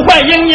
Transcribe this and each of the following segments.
一听哭坏，莺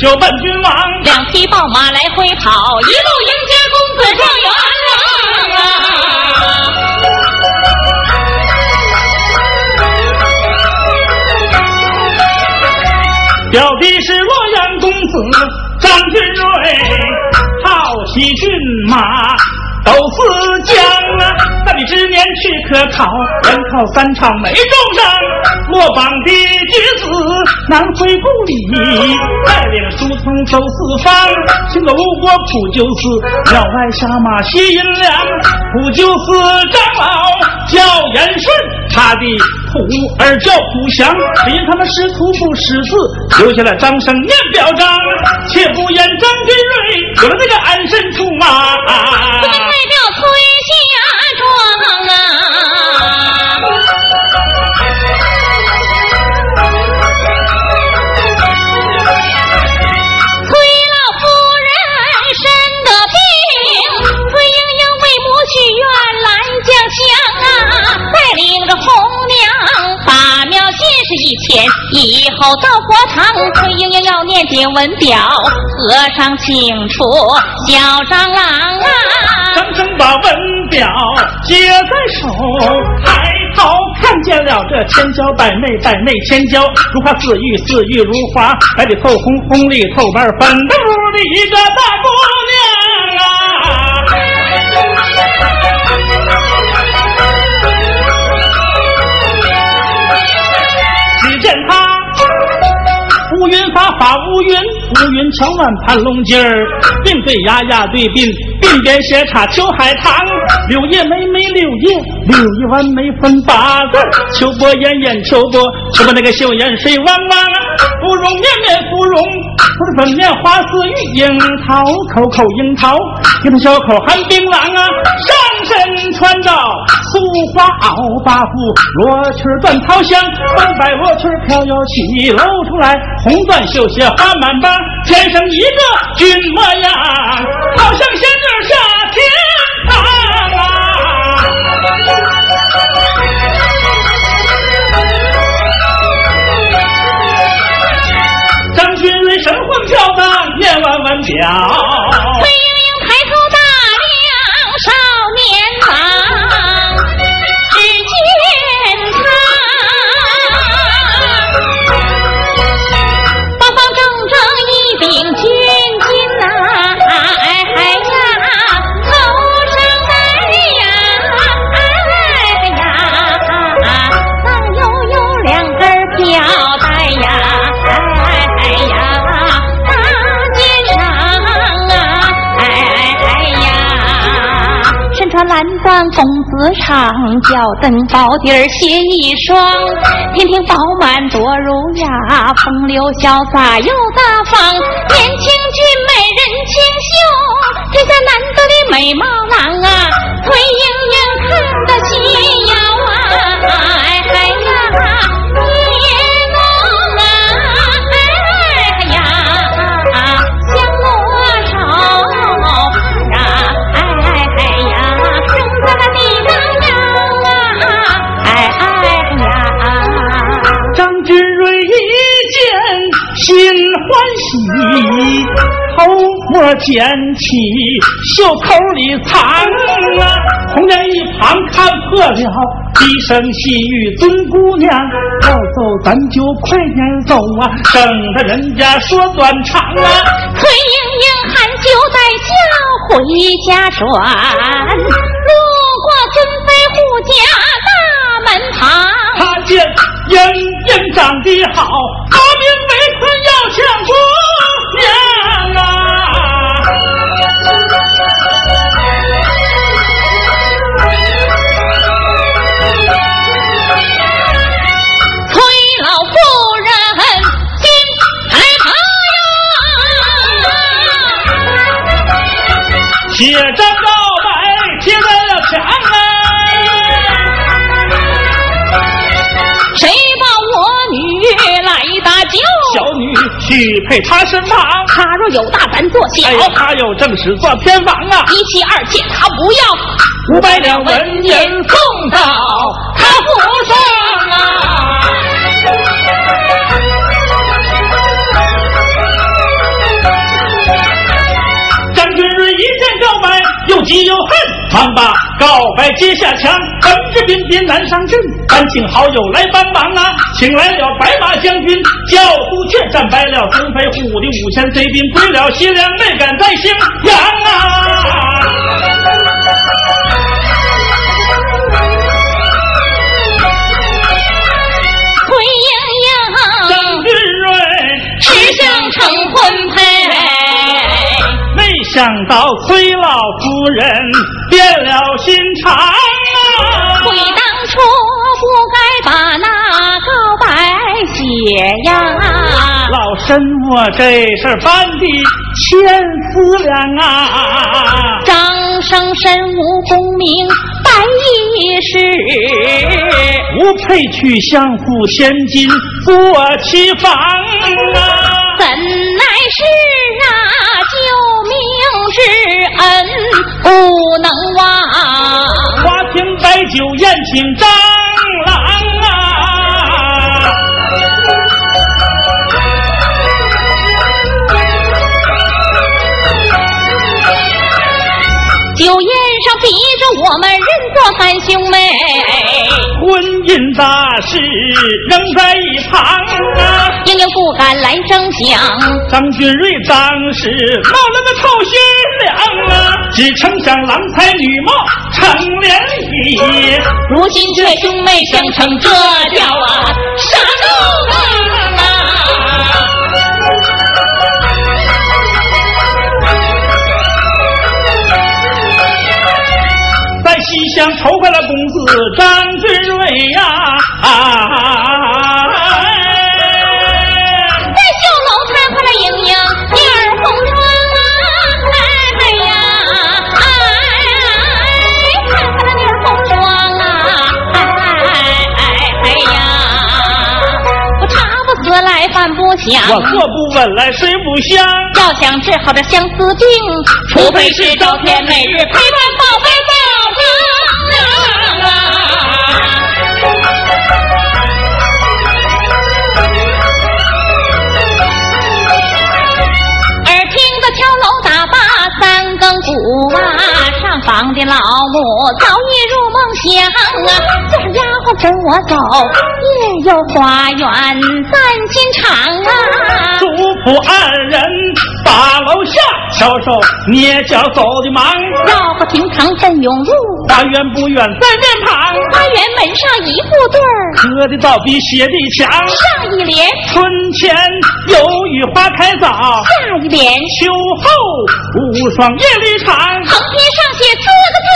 就奔君王，两匹宝马来回跑，一路迎接公子状元郎啊！表弟是洛阳公子张君瑞，好骑骏马斗四江啊！大比之年去可考，连考三场没中上。落榜的举子南回故里，带领书童走四方。行走路过普救寺，庙外下马吸银两。普救寺长老叫严顺，他的徒儿叫普祥。只因他们师徒不识字，留下了张生念表彰。且不言张君瑞有了那个安身处啊，一千，以后到佛堂，崔莺莺要念经文表，和尚清楚，小长郎啊！张生把文表接在手，抬头看见了这千娇百媚，百媚千娇，如花似玉，似玉如花，白里透红，红里透白，粉嘟嘟的一个大姑云发发乌云，乌云桥乱盘龙筋儿，并对牙牙对鬓，鬓边斜插秋海棠。柳叶妹妹柳叶柳叶弯眉分八字秋波艳艳秋波，秋波那个秀眼水汪汪。芙蓉面面芙蓉，不是粉面花似玉樱桃，口口樱桃，一个小口含槟榔啊。上身穿着素花袄八幅，罗裙缎桃香，粉白罗裙飘摇起，露出来红缎绣鞋花满帮，天生一个君模样，好像仙女下神魂飘荡，念万万条。蓝缎公子长，脚蹬宝底儿鞋一双，天庭饱满多儒雅，风流潇洒又大方，年轻俊美人清秀，天下难得的美貌郎啊，腿硬硬看得心呀。我捡起袖口里藏啊，红娘一旁看破了，低声细语尊姑娘，要走咱就快点走啊，省得人家说短长啊。崔莺莺喊酒在家回家转，路过尊妃护驾大门旁，他见莺莺长得好，阿明为困要抢姑娘铁张告白贴在了墙啊！谁把我女来搭救？小女许配他身旁。他若有大，胆做小。他有正室做偏房啊！一妻二妾他不要，五百两纹银送到他府上啊！你有恨，忙把告白接下墙，本着彬彬难上阵，烦请好友来帮忙啊！请来了白马将军，教书却战败了，东飞虎的五千贼兵归了，西凉未敢再兴扬啊！想到崔老夫人变了心肠啊！悔当初不该把那告白写呀！老身我这事办的千思量啊！张生身无功名白一世，不配去相府千金做妻房啊！怎奈是啊，恩不能忘，花厅摆酒宴请张上逼着我们认作三兄妹，婚姻大事扔在一旁啊！英英不敢来争抢，张君瑞当时闹了个臭心凉啊，只称想郎才女貌成联谊，如今这兄妹相称，这叫啊啥都啊！抽回了公子张君瑞呀！在绣楼看回了盈盈女儿红妆啊！哎呀，哎，看回了女儿红妆啊！哎哎呀，我茶不思来饭不香，我喝不稳来睡不香。要想治好这相思病，除非是朝天每日陪伴宝贝母早已入梦乡啊，这丫鬟跟我走，夜有花园三心肠啊。主仆二人把楼下，小手捏脚走的忙。绕过厅堂奔涌入，花园不远在面旁，花园门上一副对儿，磕的倒比写的强。上一联，春前有雨花开早，下一联，秋后无霜夜里长。横批上写四个字，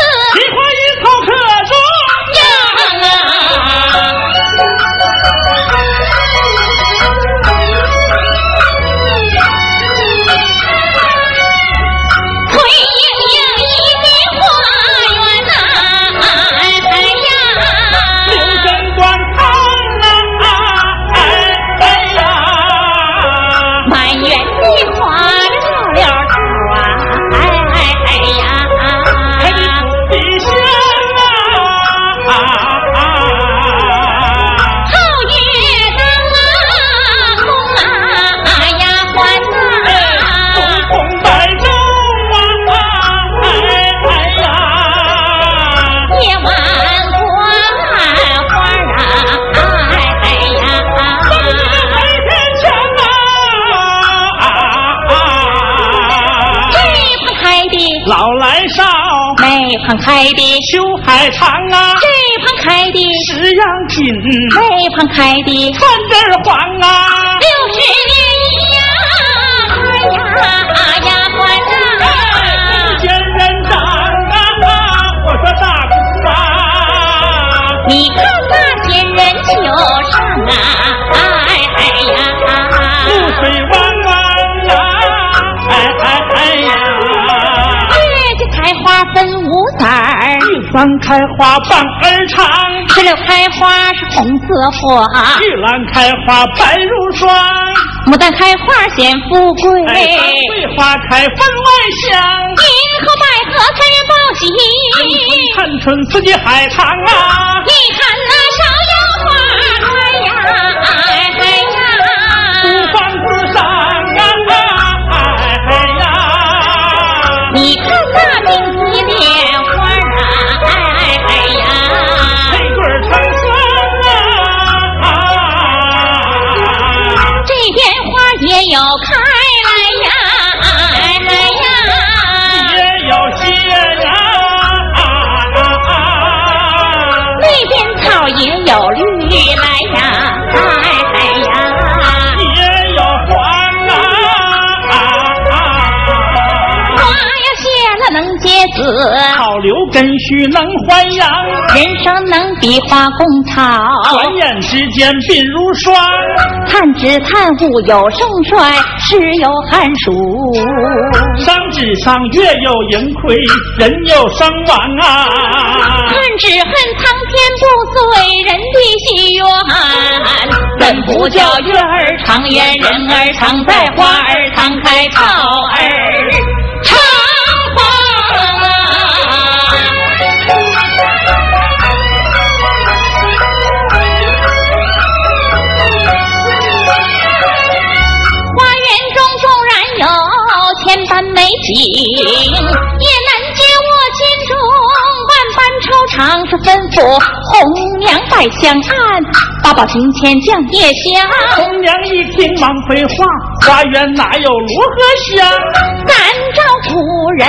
旁开的秋海棠啊，这旁开的十样锦，那旁开的三枝黄啊，六十年呀，哎呀呀环呐，仙人掌啊，我说大姑啊，你看儿，玉伞开花棒儿长，石榴开花是红色花，玉兰开花白如霜，牡丹开花显富贵，哎，桂花开分外香。银河百合开报喜，看春四季海棠啊，你看来呀，哎哎呀。也有黄花啊，呀谢了能结子，好留根须能还阳，人生能比花共草。转眼之间鬓如霜。叹只叹物有盛衰，时有寒暑。上枝上月有盈亏，人有伤亡啊。恨只恨苍天不遂人的心愿，怎不叫月儿长圆，人儿常在，花儿常开，草儿常花园中纵然有千般美景，也般惆怅。是吩咐红娘摆香案，八宝金钱降夜香。红娘一听忙回话，花园哪有罗荷香？咱找古人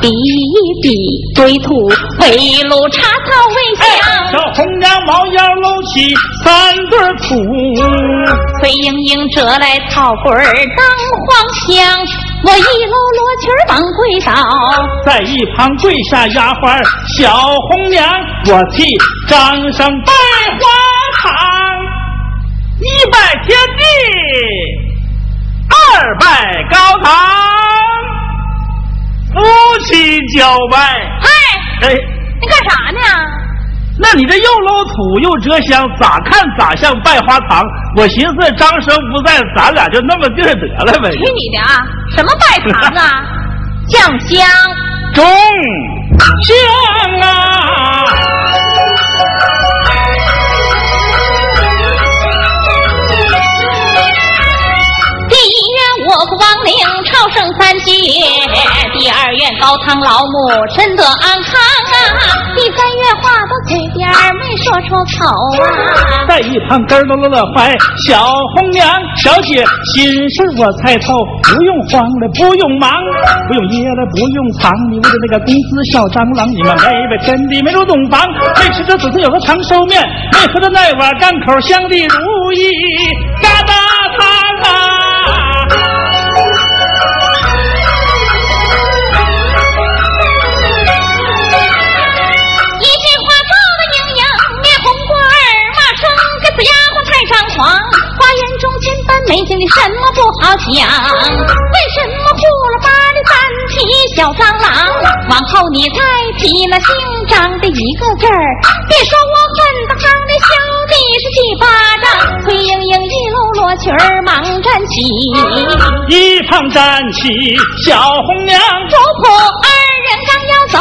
比一比，堆土围炉插草为香。小红娘猫腰搂起三对土，崔莺莺折来草棍儿当黄香，我一搂罗裙往跪倒，在一旁跪下丫鬟小红娘，我替张生拜花堂，一拜天地，二拜高堂，夫妻交拜。嗨，哎，你干啥呢？那你这又搂土又折香，咋看咋像拜花堂。我寻思张生不在，咱俩就那么地儿得了呗。听你的啊！什么拜堂啊？酱香。中香啊！我国亡灵超生三界，第二愿高堂老母身得安康啊，第三愿话到嘴边儿没说出口啊。在一旁咯咯咯的怀小红娘小姐心事我猜透，不用慌了，不用忙，不用掖了，不用藏。你为了那个公子小蟑螂，你们每位天地没入洞房，没吃着子孙有个长寿面，没喝着那碗干口香的如意疙瘩汤啊！花园中千般美景你什么不好讲？为什么呼啦巴的三匹小蟑螂？往后你再提那姓张的一个字儿，别说我恨得慌的小弟是几巴掌，崔莺莺一路罗裙儿忙站起，一旁站起小红娘，主仆二人刚要走。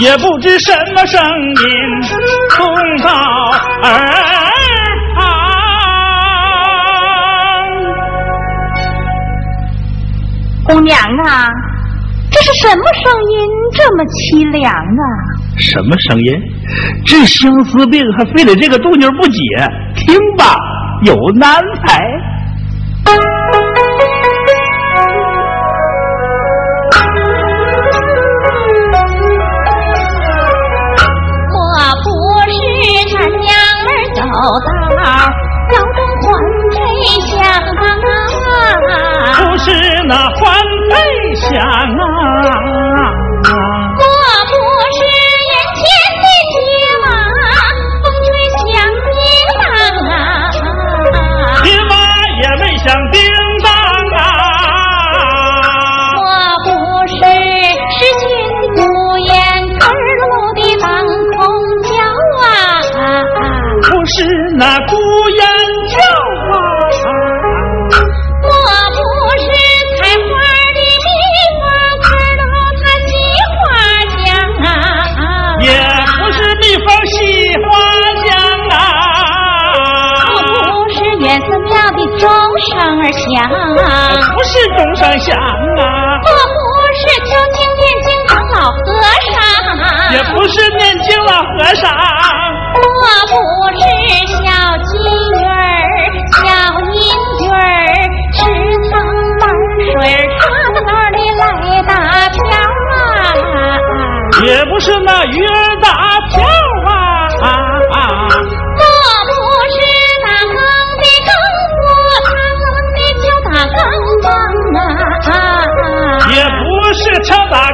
也不知什么声音冲到耳红娘啊，这是什么声音这么凄凉啊？什么声音？治相思病还非得这个动静不解？听吧，有难才。我不是咱娘儿走道，腰中环佩香啊。不是那欢配香啊！是钟声响啊！我不是求经念经当老和尚，也不是念经老和尚，我不是小金鱼儿、小银鱼儿，池塘玩水儿，他的哪里来打漂啊？也不是那鱼儿打不是敲打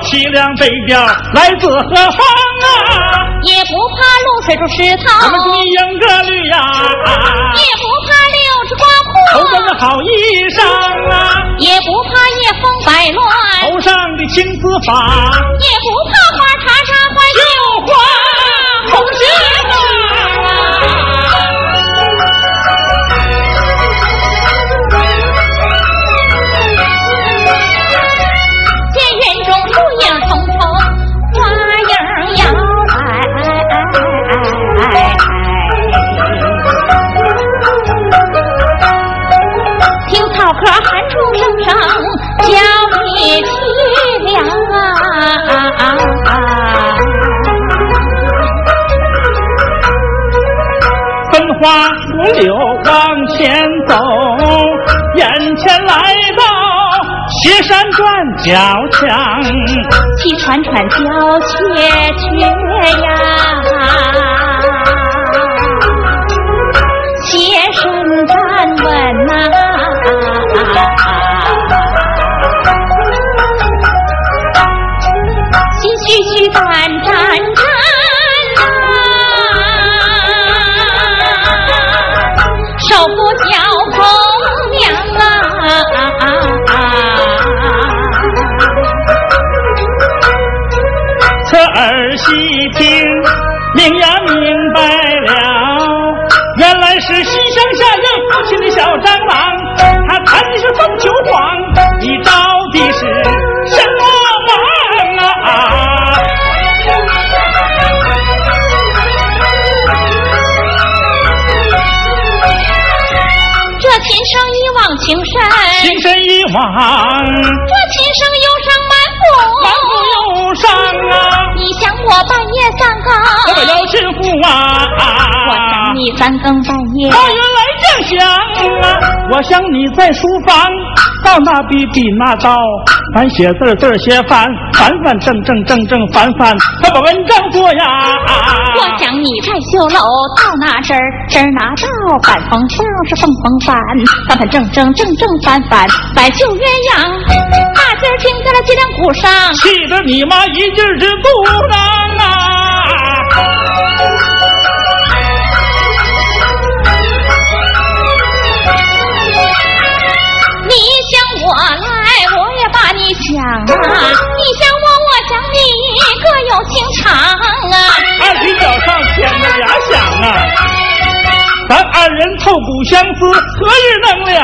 凄凉北调来自何方啊？也不怕露水出石头，咱们注意英个绿呀，也不怕六指刮头上的，好衣裳啊，也不怕夜风摆乱，头上的青丝发，也不小强，气喘喘叫切切呀，生一往情深，情深一往。这琴声忧伤满腹，满腹忧伤啊！你想我半夜三更，我要幸福啊！我想你三更半夜，我原来这样想啊！我想你在书房，到那笔笔那刀，反写字字写反，反反正正正正反反，他把文章做呀！我想你在绣楼，到那针儿针儿拿到，反缝缝是缝缝反，反反正正正正反反，反绣鸳鸯，大劲儿钉在了脊梁骨上，气得你妈一劲儿直嘟囔啊！你想，我想啊！你想我，我想你，各有情长啊！二踢脚上牵着俩响啊！咱二人透骨相思，何日能了？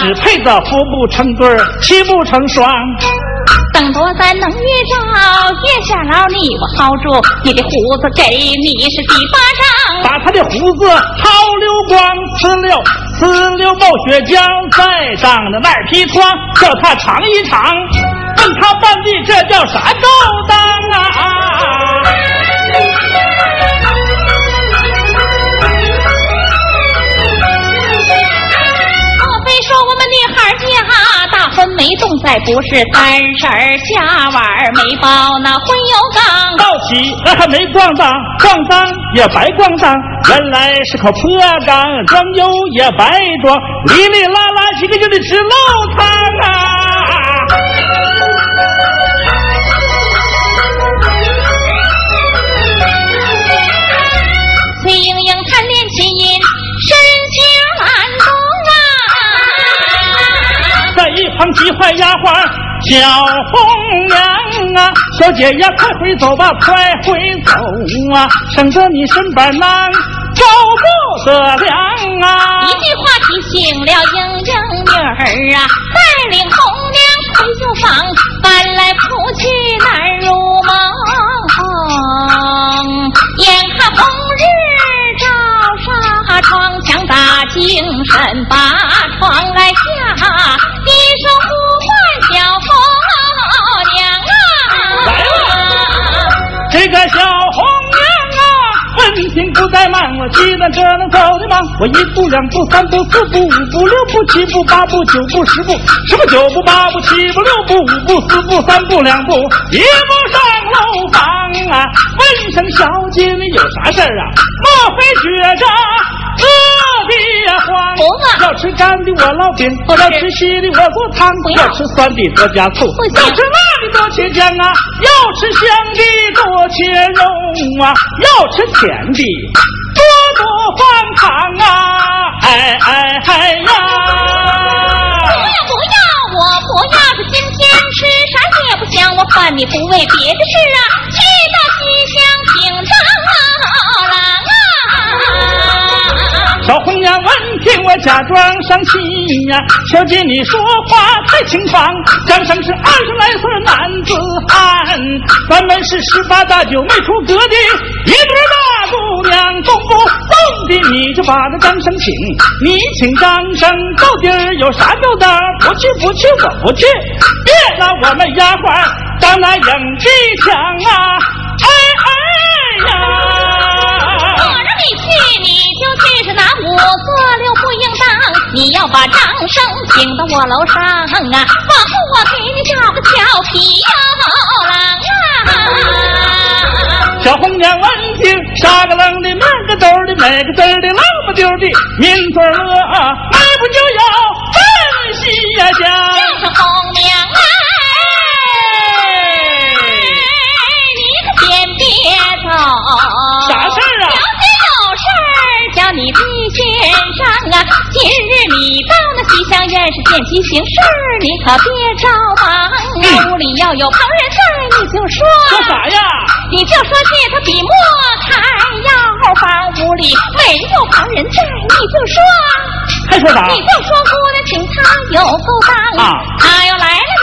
只配得夫不成对妻不成双。等多咱能遇着月下老，你我好住。你的胡子给你是第八张，把他的胡子好溜光，呲溜呲溜冒血浆，再上的那皮疮，叫他尝一尝。问他办的这叫啥勾当啊？分没动，在不是三婶儿下碗没包那荤油缸，到起那还没逛荡，逛荡也白逛荡，原来是口破缸，装油也白装，哩哩啦啦几个就得吃漏汤啊！急坏丫鬟小红娘啊，小姐呀，快回走吧，快回走啊，省得你身板难着不得凉啊！一句话提醒了莺莺女儿啊，带领红娘回绣房，搬来铺去难入梦。眼看红日照纱窗，把精神把窗来下一声呼唤小红娘啊。来了这个小红娘啊问心不再慢我鸡蛋哥能走的吗我一步两步三步四步五步六步七步八步九步十步十步九步八步七步六步五步四步三步两步一步上楼房啊。问声小姐你有啥事啊？莫非觉着得慌？要吃干的我烙饼，要吃稀的我做汤不，要要吃酸的多加醋，要吃辣的多切姜啊，要吃香的多切肉啊，要吃甜的多多放糖啊！哎哎哎呀！不要我不要，是今天吃啥也不想，我烦你不为别的事啊，去到西厢听蟑螂啊！小红娘闻听我假装生气呀，小姐你说话太轻狂，张生是二十来岁男子汉，咱们是十八大九没出阁的一对大姑娘，动不动的你就把那张生请，你请张生到底有啥勾当？不去不去我不去，别拿我们丫鬟当那影帝强啊！哎哎呀！你去，你就去，是拿五色六不应当。你要把张生请到我楼上啊，往后我给你找个俏皮牛郎啊！小红娘闻听，傻个愣的，面个兜的，每个字的，浪不丢的，抿嘴乐啊，迈步就要奔西呀家。这是红娘哎，你可先别走。啥事儿啊小姐有事儿叫你毕先生啊，今日你到那西厢院是见机行事，你可别着忙啊。屋里要有旁人在，你就说说啥呀？你就说借他笔墨开药房，屋里没有旁人在，你就说。还说啥？你就说姑娘请他有勾当啊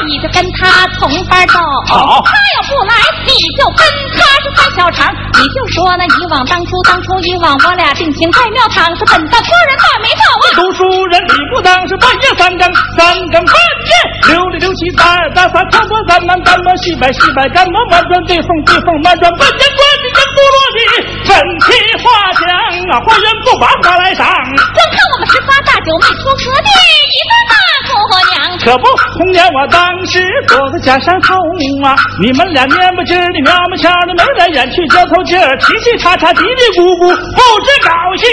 你就跟他从班走，好他要不来你就跟他是三小肠，你就说那以往当初当初以往我俩定情在庙堂是本道夫人大没到啊。读书人理不当是半夜三更，三更半夜六里六七三二三三跳脱三南干么西北西北干门满转对缝对缝满转半年关的人部落的粉皮花香啊，花园不把花来赏。光看我们十八大九没出阁的一个大姑娘，可不，红娘我当时躲在假山后啊，你们俩蔫不劲儿的、喵么腔的，眉来眼去交头接耳，嘁嘁喳喳嘀嘀咕咕，不知搞些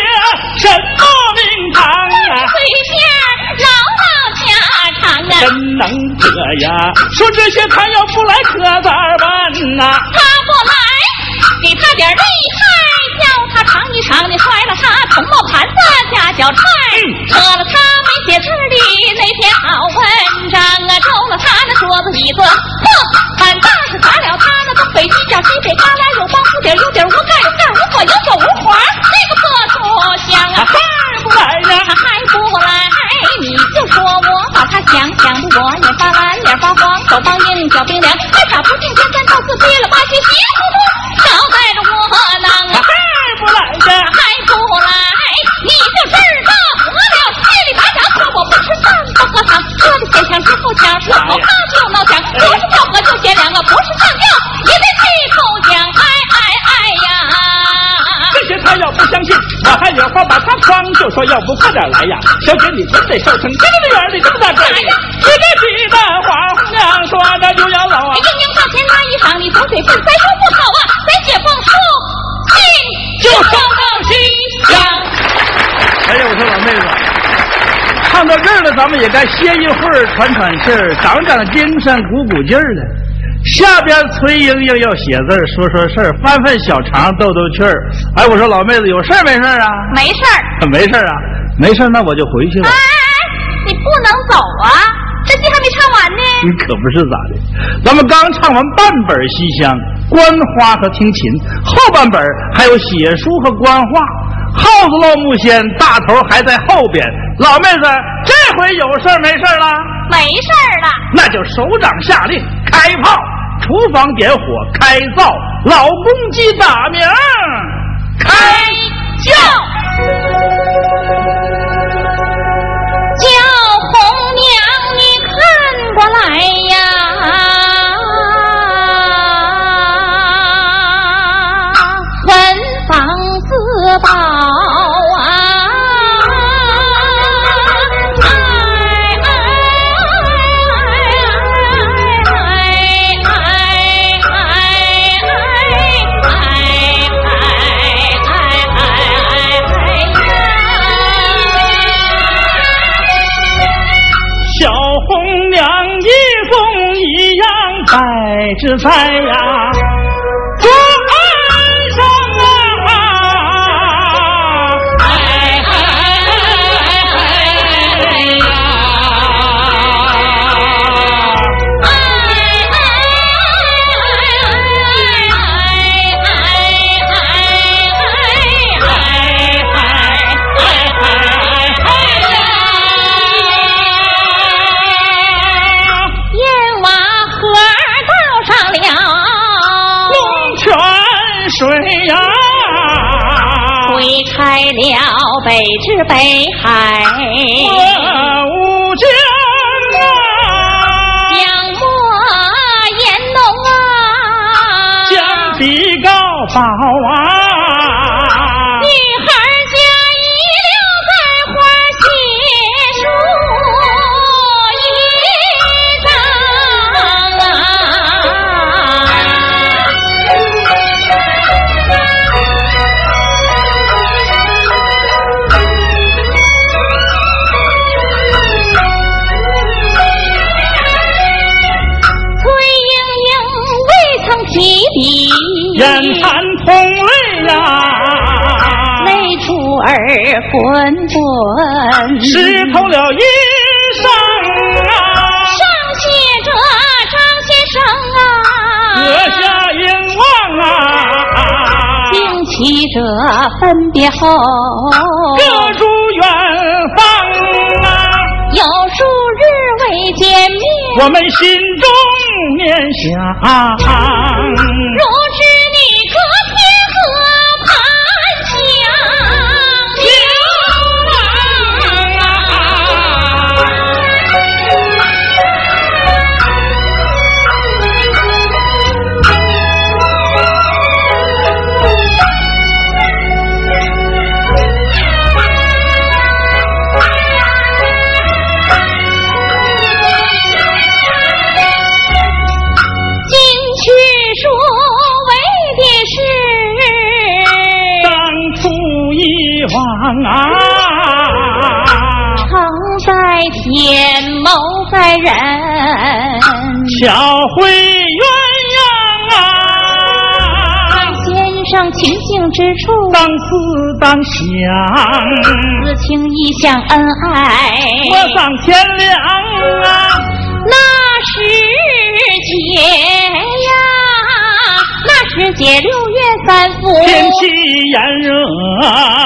什么名堂啊！随便唠唠家常啊。真能这呀！说这些他要不来可咋办呐？他不来，给他点厉害，叫他尝一尝，你摔了他铜磨盘子下脚踹，扯了他没写字的那篇好文章啊，抽了他那桌子椅子，哼，反倒是砸了他那东北犄角西北旮旯，有包无底儿有底儿无盖有盖儿。无火有火无环，那个破土香啊，还不来呢？他还不来，你就说我把他想想的我也发蓝脸发黄，手发硬脚冰凉，还傻不进天三到四逼了吧唧稀里糊涂，少带着我囊不来的？还不来，你就知道得了心里打响，说我不吃饭不喝汤，说的先抢之后抢，说我怕就闹响，不是跳河就贤良啊，不是上吊也得气口讲，哎哎哎呀！这些他要不相信，我还有话把他诓，就说要不快点来呀！小姐你真得受成这个园里这么大个呀，一个皮的花红娘说着就要走啊！英英到前拉一场，你左嘴笨，再说不好啊！咱解放后进就上到西厢。哎呀，我说老妹子，唱到这儿了，咱们也该歇一会儿，喘喘气儿，长长精神，鼓鼓劲儿了。下边崔莺莺要写字儿，说说事儿，翻翻小肠，逗逗趣儿。哎，我说老妹子，有事儿没事儿啊？没事儿。没事儿啊，没事儿，那我就回去了哎哎哎。你不能走啊！这戏还没唱完呢。你可不是咋的，咱们刚唱完半本西厢，观花和听琴，后半本还有写书和观画。耗子落木仙，大头还在后边。老妹子，这回有事儿没事儿了？没事儿了。那就首长下令开炮，厨房点火开灶，老公鸡打鸣开叫叫摆着在呀。了北至北海，五江啊，江莫烟浓啊，江比高宝啊。滚滚湿透了衣裳啊，上写着张先生啊，阁下英望啊，兵起者分别后各住远方啊，有数日未见面，我们心中念想，之处，当思当想，此情意相恩爱，我上天亮啊！那时节呀。时节六月三伏，天气炎热。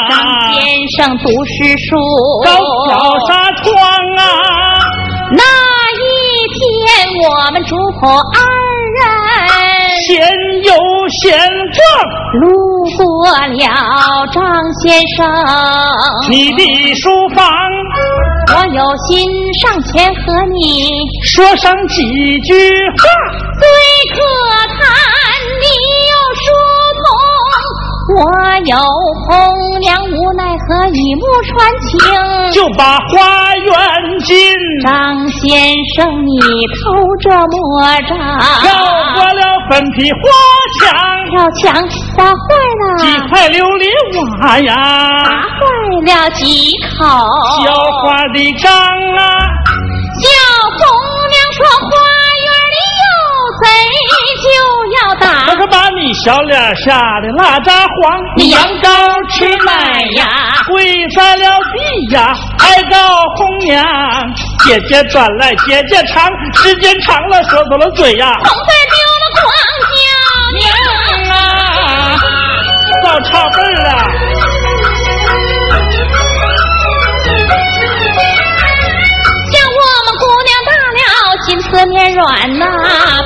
张先生读诗书，高挑纱窗啊。那一天，我们主仆二人先状，路过了张先生。你的书房，我有心上前和你说上几句话，最可谈。我有红娘无奈何一目传情，就把花园进。张先生，你偷着摸着，跳过了粉皮花墙，跳墙打坏了几块琉璃瓦呀，打坏了几口小花的缸啊。小红娘说花园里有贼。就要打，我可把你小脸吓得拉渣黄。你羊羔吃奶呀，跪在了地呀，哀告红娘。姐姐转来，姐姐长，时间长了说错了嘴呀。红嘴丢了光脚娘啊，早差辈了。四面软呐，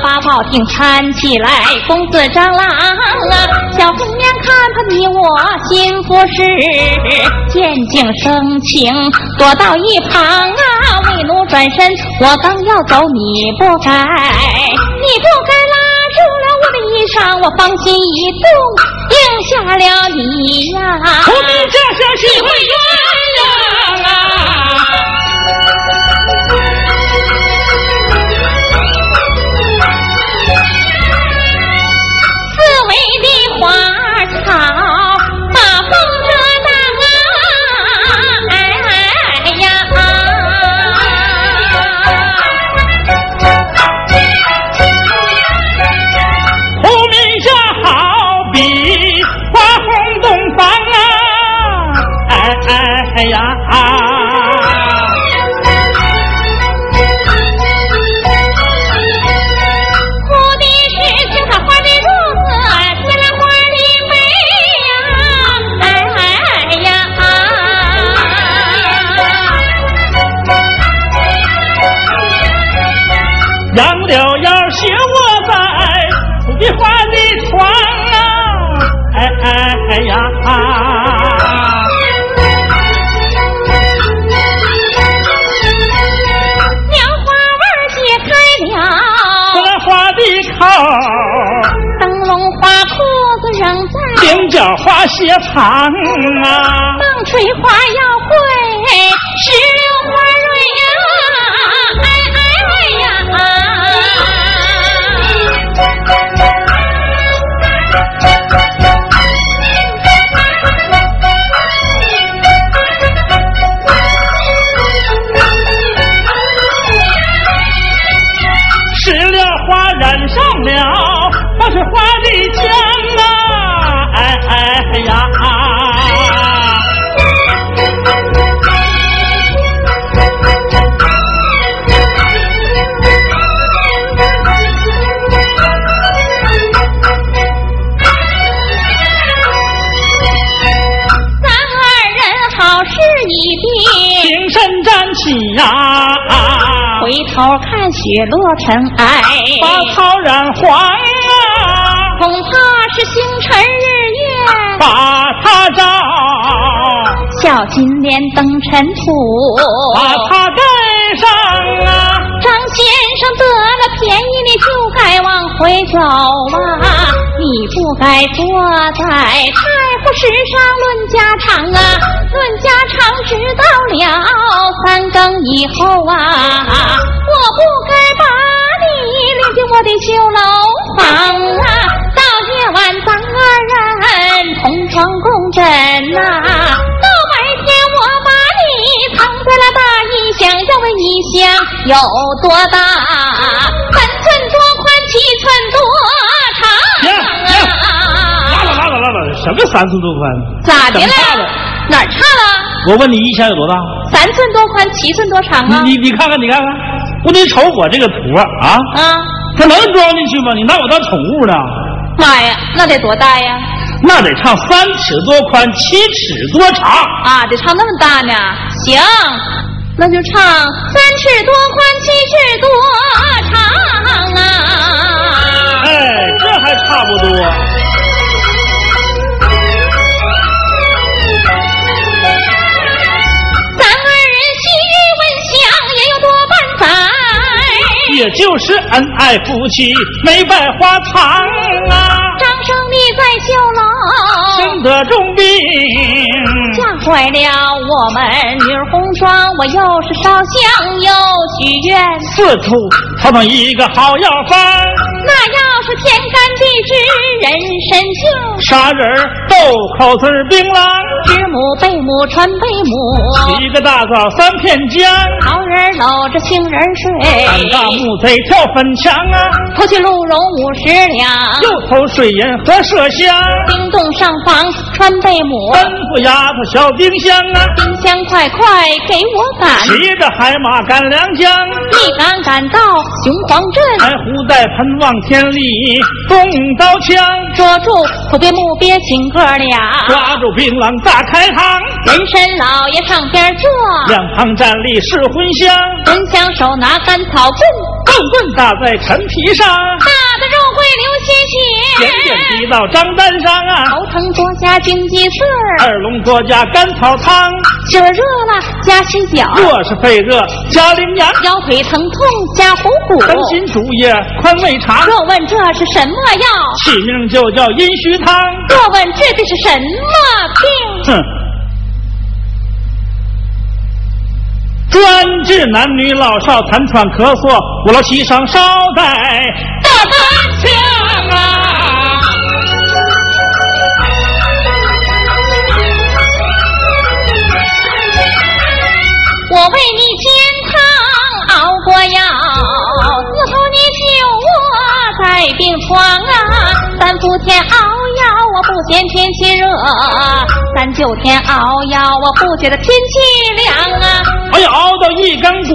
把宝亭搀起来，公子张郎啊，小红娘看看你我心腹事，见景生情，躲到一旁啊，为奴转身，我刚要走，你不该，你不该拉住了我的衣裳，我芳心一动，应下了你呀。红喜会鸳花也长啊。风吹花呀头看雪落尘埃，把草染黄啊，恐怕是星辰日月，把它照，小金莲登尘土。把它盖上啊。张先生得了便宜，你就该往回走啊！你不该坐在不时上论家常啊！论家常直到了三更以后啊！我不该把你领进我的绣楼房啊！到夜晚咱二人同床共枕呐、到白天我把你藏在了大衣箱，要问衣箱有多大？什么三寸多宽？咋的了了？哪儿差了？我问你，一箱有多大？三寸多宽，七寸多长啊？你你你看看，你看看，我你瞅我这个图啊，啊，它能装进去吗？你拿我当宠物呢？妈呀，那得多大呀？那得唱三尺多宽，七尺多长。啊，得唱那么大呢？行，那就唱三尺多宽，七尺多长啊！哎，这还差不多。也就是恩爱夫妻没百花长啊，张生你在绣楼，生得重病，吓坏了我们女儿红妆，我又是烧香又许愿，四处讨讨一个好药方，那要是天干地支人参精，杀人儿豆口子儿槟榔，知母贝母川贝母，一个大枣三片姜，好人搂着杏仁睡，胆大木贼跳粉墙啊，偷去鹿茸五十两，又偷水银和麝香，冰冻上房川贝母，吩咐丫头小丁香啊，丁香快快给我赶，骑着海马赶良江。一赶赶到雄黄镇，抬壶带盆望天里，动刀枪，捉住土鳖木鳖请哥俩，抓住槟榔大开膛，人参老爷上边坐，两旁站立是荤香，人香手拿干草棍，棍棍打在陈皮上，打得肉桂流鲜血点点，滴到张丹上啊。头疼多加荆棘丝儿，二龙多加甘草汤，心儿热了加洗脚，若是肺热加羚羊，腰腿疼痛加虎骨。灯心竹叶宽胃肠，若问这是什么药？起名就叫阴虚汤。若问治的是什么病？哼，专治男女老少痰喘咳嗽，我老膝上捎带大满枪啊！我为你煎汤熬过药，伺候你救我在病床啊，三伏天熬。我不嫌天气热，三九天熬药，我不觉得天气凉啊！哎呀，熬到一根骨，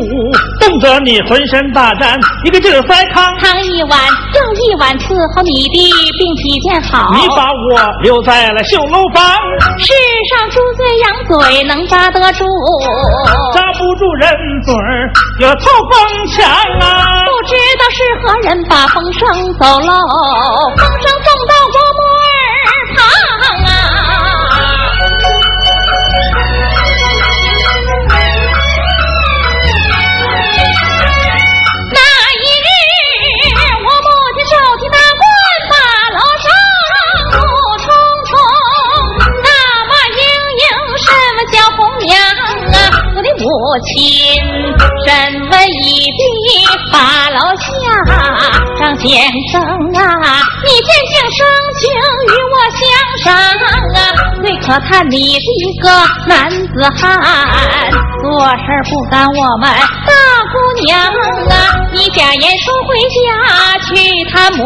冻得你浑身打颤，一个劲儿塞糠，汤一碗又一碗，伺候你的病体健好。你把我留在了绣楼房，世上猪嘴羊嘴能扎得住，扎不住人嘴儿要透风墙啊！不知道是何人把风声走漏，风声送到我母。亲审问一笔发楼下，张先生啊，你见性生情与我相赏啊，最可叹你是一个男子汉，做事不耽我们。大姑娘啊，你假言说回家去探母，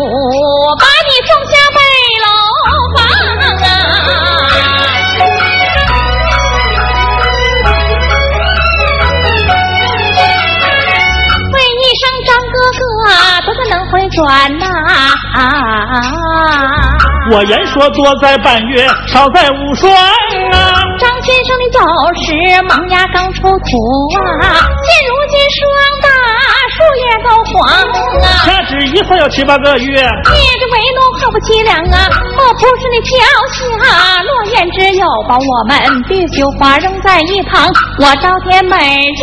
把你送下北楼房啊。转呐！我言说多在半月，少在无双啊！张先生的走时，忙呀刚出土啊！现如今霜大。树叶都黄啊！掐指一算要七八个月。爹这为奴好不凄凉啊！莫不是你飘下落雁只有把我们绿绣花扔在一旁。我朝天每日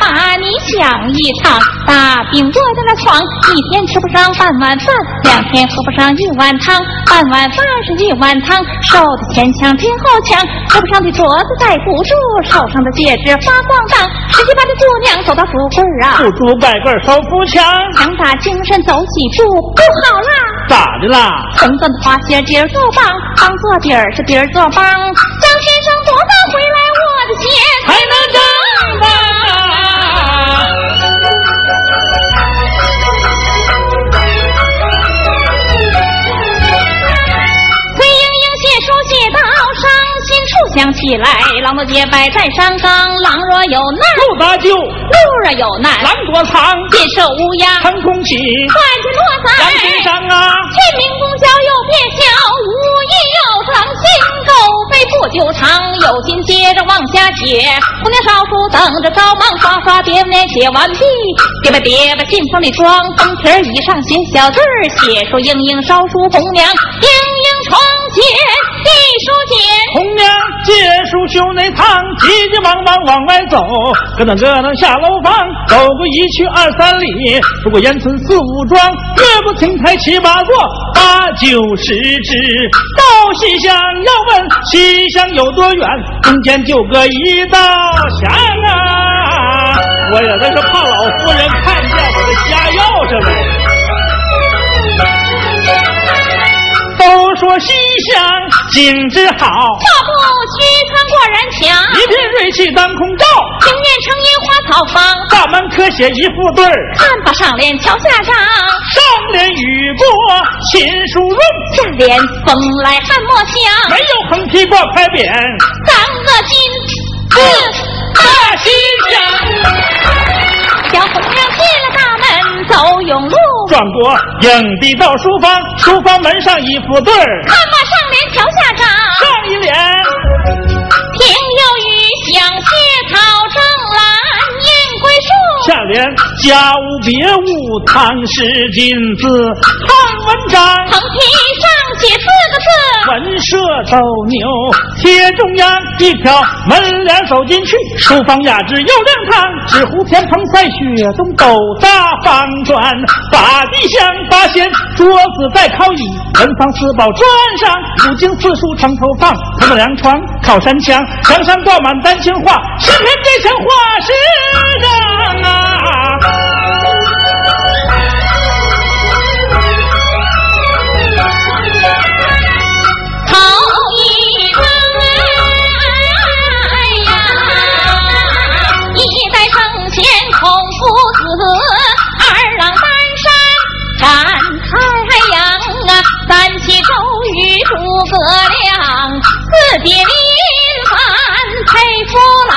把你想一场。大病卧在那床，一天吃不上半碗饭，两天喝不上一碗汤。半碗饭是一碗汤，瘦的前墙贴后墙，胳膊上的镯子戴不住，手上的戒指发光当。十七八的姑娘走到富贵啊，不住拜。个手扶墙，强打精神走几步，不好啦！咋的啦？红色的花鞋底儿做棒，当做底儿是底儿做帮。张先生多大回来，我的鞋才能想起来，狼多结拜在山岗，狼若有难，路咋救？路若有难，狼躲藏；见兽乌鸦，腾空起；快去落在羊身上啊！天明公交又变小，无意又成心狗背不久长，有心接着往下写。姑娘少妇等着着忙，刷刷叠叠写完毕，叠吧叠吧信封里装，封皮儿以上写小字儿，写出莺莺烧书红娘，莺从前一书简，红娘借书袖内藏，急急忙忙往外走，咯噔咯噔下。楼房走过一去二三里，走过烟村四五庄，越过亭台七八座，八九十只。到西厢要问西厢有多远，中间就隔一道墙啊！我也那是怕老夫人看见我的瞎钥匙了。说西厢景致好，错不虚穿过人墙，一片瑞气当空照，庭院成荫花草房，大门可写一副对儿，看把上联桥下章，上联雨过秦书润，下联风来汉墨香，没有横批挂牌匾，三个金字大西厢，小红娘进了大门走永路。转过影帝到书房，书房门上一副对儿，看吧上联桥下长，上一联庭有雨响谢草正蓝燕归树，下联家无别物唐诗金字汉文章，横批上写四个次闻蛇斗牛，铁中央一条门帘走进去，书房雅致又亮堂，纸糊天棚在雪中，斗大方砖，八地香八仙，桌子在靠椅，文房四宝砖上，五经四书床头放，铺凉床靠山墙，墙上挂满丹青画，诗篇这像画师章啊。亮，四弟林凡配夫郎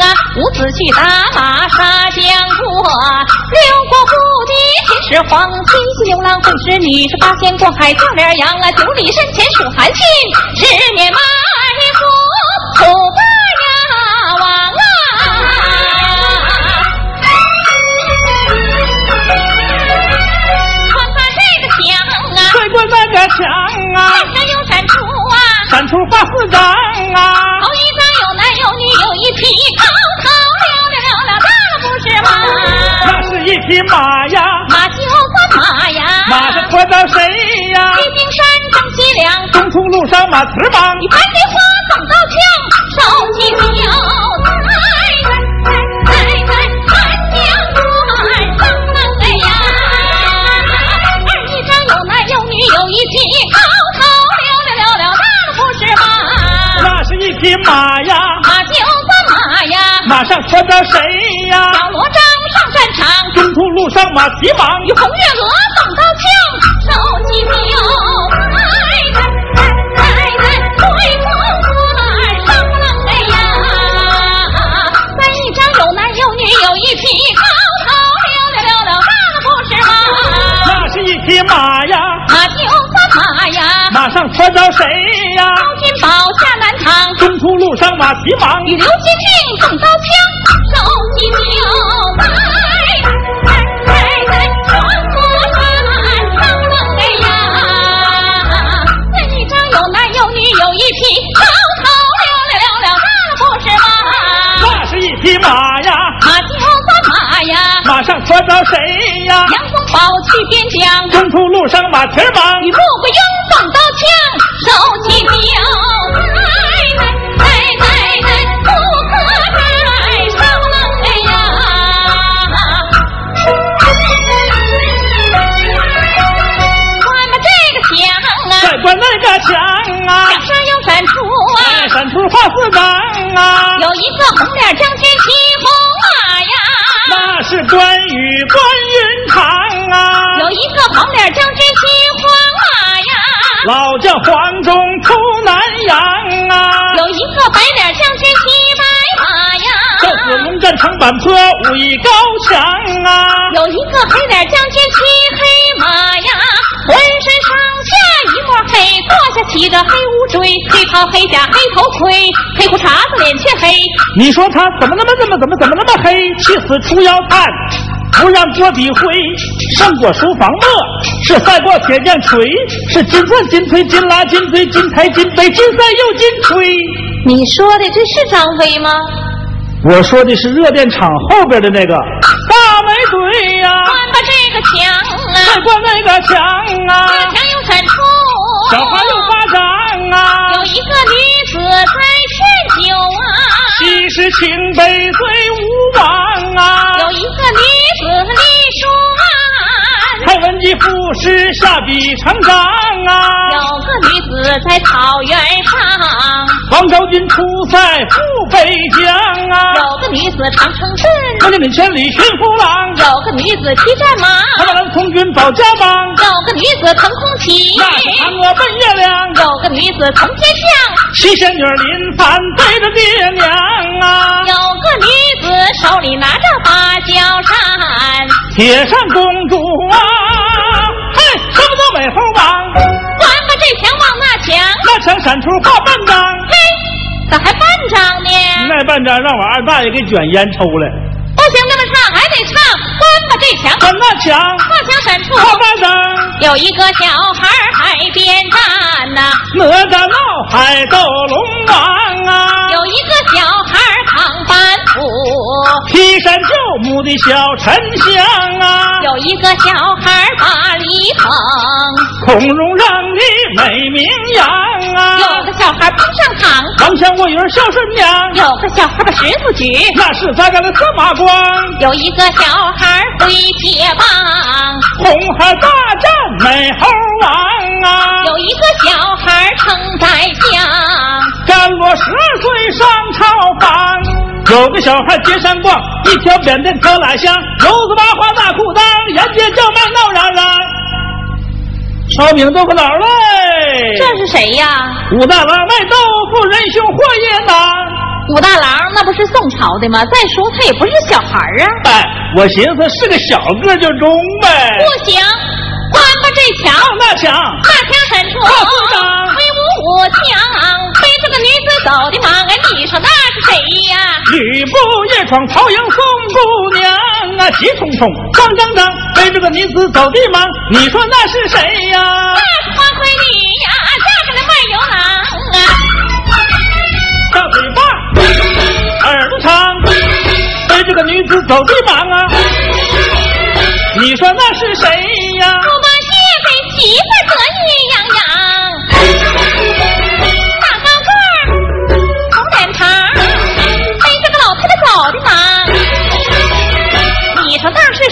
啊，五子去打马杀江过，六国不敌秦始皇，七子牛郎会织女，是八仙过海叫脸羊啊，九里山前数韩信，十年埋伏楚霸呀王啊。那个墙啊，上有闪出啊，闪出画四张啊，头一张有男有女有一匹，高头溜溜溜溜大了不是吗？那是一匹马呀，马就换马呀，马上驮着谁呀？西京山正西凉，东出路上马蹄忙，你盘菊花走到墙，手起酒。匹马呀，马就算马呀，马上驮着谁呀？小罗章上战场，中途路上马蹄忙，与红月娥等刀枪，手起酒，来来来来，吹风管上呀，那一张有男有女有一匹高头溜溜溜溜大的不是马，那是一匹马呀。马上驮着谁呀？高君宝下南堂，中途路上马蹄忙，与刘金庆动刀枪，手起牛，来来来来，双锁山上郎哎呀！那一张有男有女有一匹，高头溜溜溜溜大了不是马？那是一匹马呀，马呀，马上驮着谁呀？杨宗保去边疆，中途路上马蹄忙，与穆桂英。放刀枪，手起镖，老将黄忠出南阳啊，有一个白脸将军骑白马呀，赵子龙战长坂坡武艺高强啊，有一个黑脸将军骑黑马呀，浑身上下一抹黑，胯下骑着黑乌锥，黑袍黑甲黑头盔，黑裤衩子脸却黑。你说他怎么那么怎么怎么怎么那么黑？气死出要炭。不让锅底灰，胜过书房墨，是赛过铁剑锤，是金钻金锤金拉金锥金台金杯金赛又金锤。你说的这是张飞吗？我说的是热电厂后边的那个大煤堆呀。关吧这个墙啊，再关那个墙啊，墙又闪出，小花又发掌啊，有一个女子在劝酒啊，其实情杯醉无望啊，有一个女。子立书案，蔡文姬赋诗下笔成章啊。有个女子在草原上，王昭君出塞赴北疆啊。有个女子长城阵，万里千里寻夫郎。有个女子骑战马，他把从军保家邦。有个女子腾空起，那是嫦娥奔月亮。有个女子腾天降，七仙女临凡对着爹娘啊。有个女子手里拿着芭蕉扇，铁扇公主啊，嘿，什么都美猴王。关吧这墙往那墙，那墙闪出画半张。嘿，咋还半张呢？那半张让我二大爷给卷烟抽了。不行，那么唱还得唱。关把这墙，翻那墙，那墙深处靠巴掌，有一个小孩海边站呐、哪吒闹海斗龙王啊，有一个小孩板斧，劈山救母的小沉香啊，有一个小孩把梨捧，孔融让梨美名扬啊，有个小孩儿捧上堂，王祥我儿孝顺娘，有个小孩把石头举，那是咱家的司马光，有一个小孩儿挥铁棒，红孩大战美猴王啊，有一个小孩儿撑宰相，甘罗十岁上朝房。有个小孩街上逛，一条扁担挑懒香，油子麻花大裤裆，沿街叫卖闹嚷嚷。烧饼豆腐脑嘞，这是谁呀？武大郎卖豆腐，仁兄祸业囊。武大郎那不是宋朝的吗？再说他也不是小孩儿啊。哎，我寻思是个小个就中呗。不行，关吧这墙，那墙，那墙深处靠四张挥舞舞枪，背着个女子走的忙，哎，你说那是谁呀？吕布夜闯曹营送姑娘啊，急匆匆，慌张张，背着个女子走的忙，你说那是谁呀？那是花魁女呀，嫁给了卖油郎啊。大嘴巴，耳朵长，背着个女子走的忙啊，你说那是谁呀？驸马爷给媳妇儿得意洋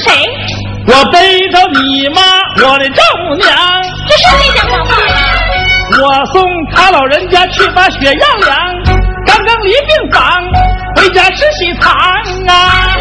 谁？我背着你妈，我的丈母娘，这是谁讲的话呀？我送他老人家去把血样量，刚刚离病房，回家吃喜糖啊，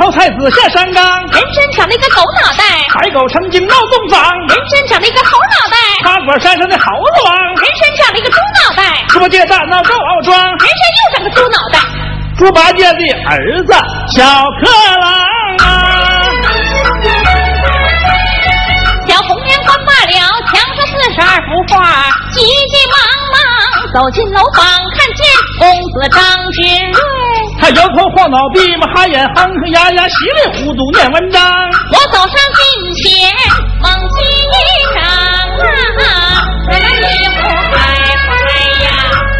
袋，驴头太子下山岗，人参长了一个狗脑袋，海狗成精闹洞房，人参长了一个猴脑袋，花果山上的猴子王，人参长了一个猪脑袋，猪八戒大闹高傲庄，人参又长个猪脑袋。猪八戒的儿子小克郎啊，小红娘关罢了墙上四十二幅画，急急忙忙走进楼房，看见公子张君瑞。他摇头晃脑，闭目哈眼，哼哼呀呀，稀里糊涂念文章。我走上近前，猛击一掌啊，我那一呼嗨嗨呀，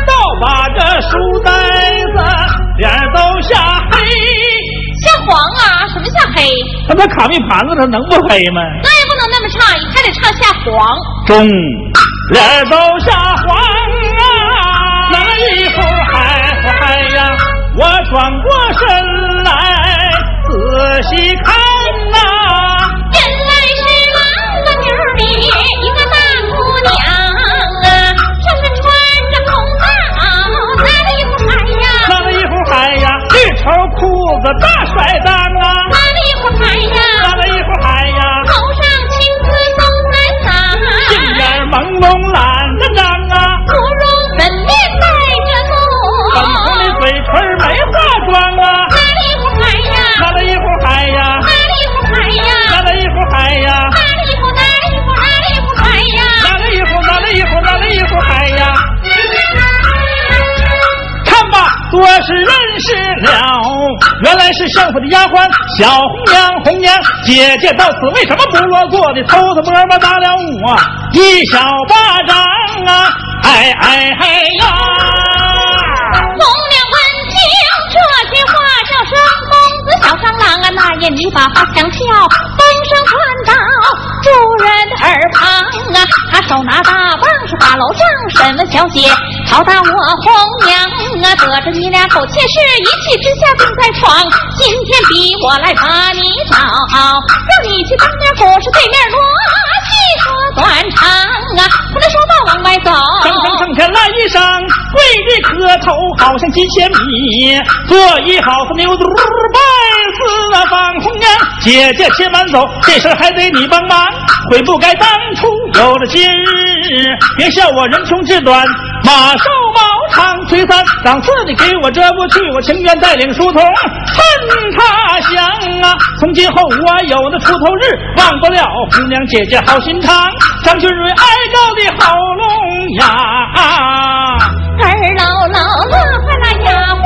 倒把这书呆子脸都吓黑。吓黄啊，什么吓黑？他那卡密盘子，他能不黑吗？那也不能那么唱，还得唱吓黄。中脸儿都吓黄我转过身来仔细看知了，原来是相府的丫鬟小红娘。红娘姐姐到此为什么不落座的？偷偷摸摸打了我一小巴掌啊！哎哎哎呀！红娘闻听这些话，叫声公子小三郎啊，那夜你把花枪鞘，风声传到主人耳旁啊。他手拿大棒是大楼上审问小姐，好打我红娘啊，得知你俩苟且事，一气之下定在床。今天逼我来把你找，让你去当面不是对面锣，细说短长啊，不能说话往外走。生生生前来一声，跪地磕头好像几千米，做一好似牛犊拜四方红娘。姐姐且慢走，这事还得你帮忙。悔不该当初有了今日，别笑我人穷志短，马瘦毛长崔三，档次你给我遮不去，我情愿带领书童奔他乡啊。从今后我有那出头日，忘不了姑娘姐姐好心肠。张君瑞哀告的喉咙哑，二姥姥乐坏了丫鬟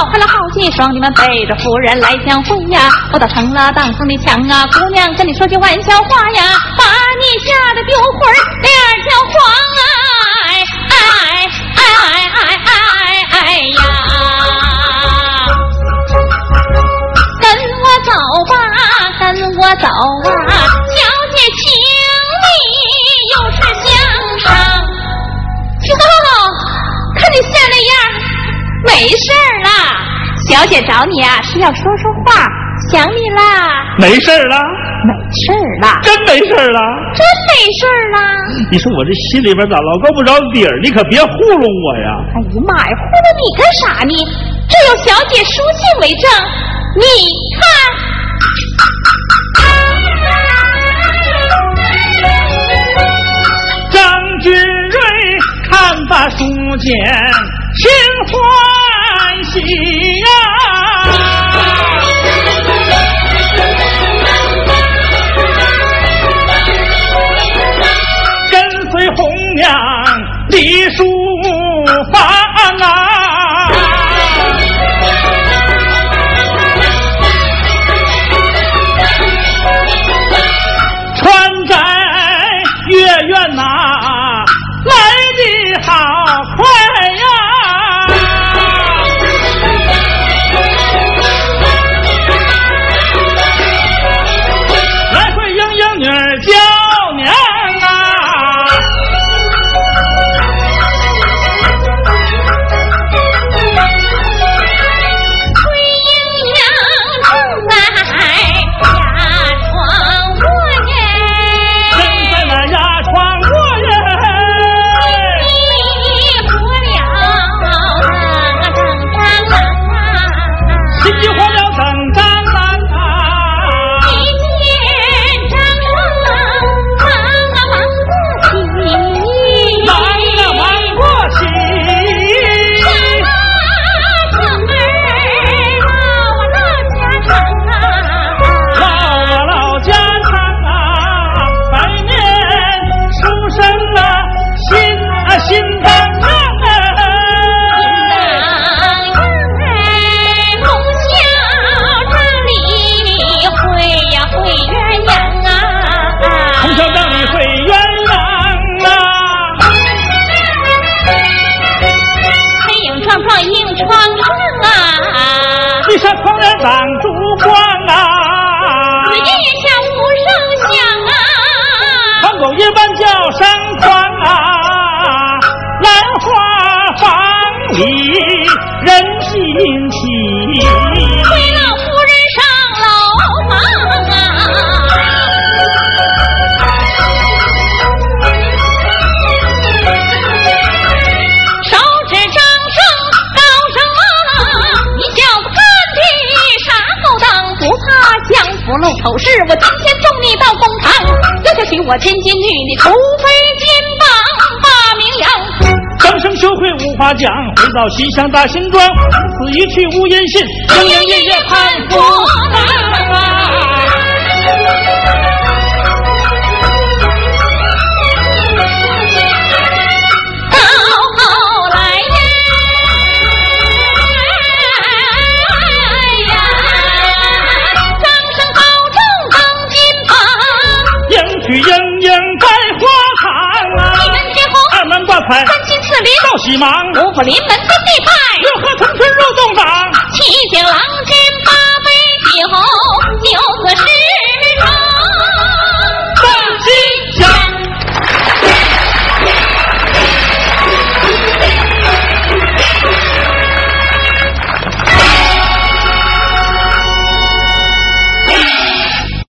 就些跑开了好几双，你们背着夫人来相会呀，我倒成了当上的强啊！姑娘跟你说句玩笑话呀，把你吓得丢魂儿，脸条黄啊！哎哎哎哎哎哎呀！跟我走吧，跟我走啊，没事儿啦。小姐找你啊，是要说说话，想你啦。没事儿啦，没事儿啦，真没事儿啦。真没事儿啦。你说我这心里边咋老够不着底儿？你可别糊弄我呀！哎呀妈呀，糊弄你干啥呢？这有小姐书信为证，你看。张君瑞看罢书简，心欢喜呀、回到西乡大新庄，此一去无音信，莺莺夜夜盼夫喜忙五福临门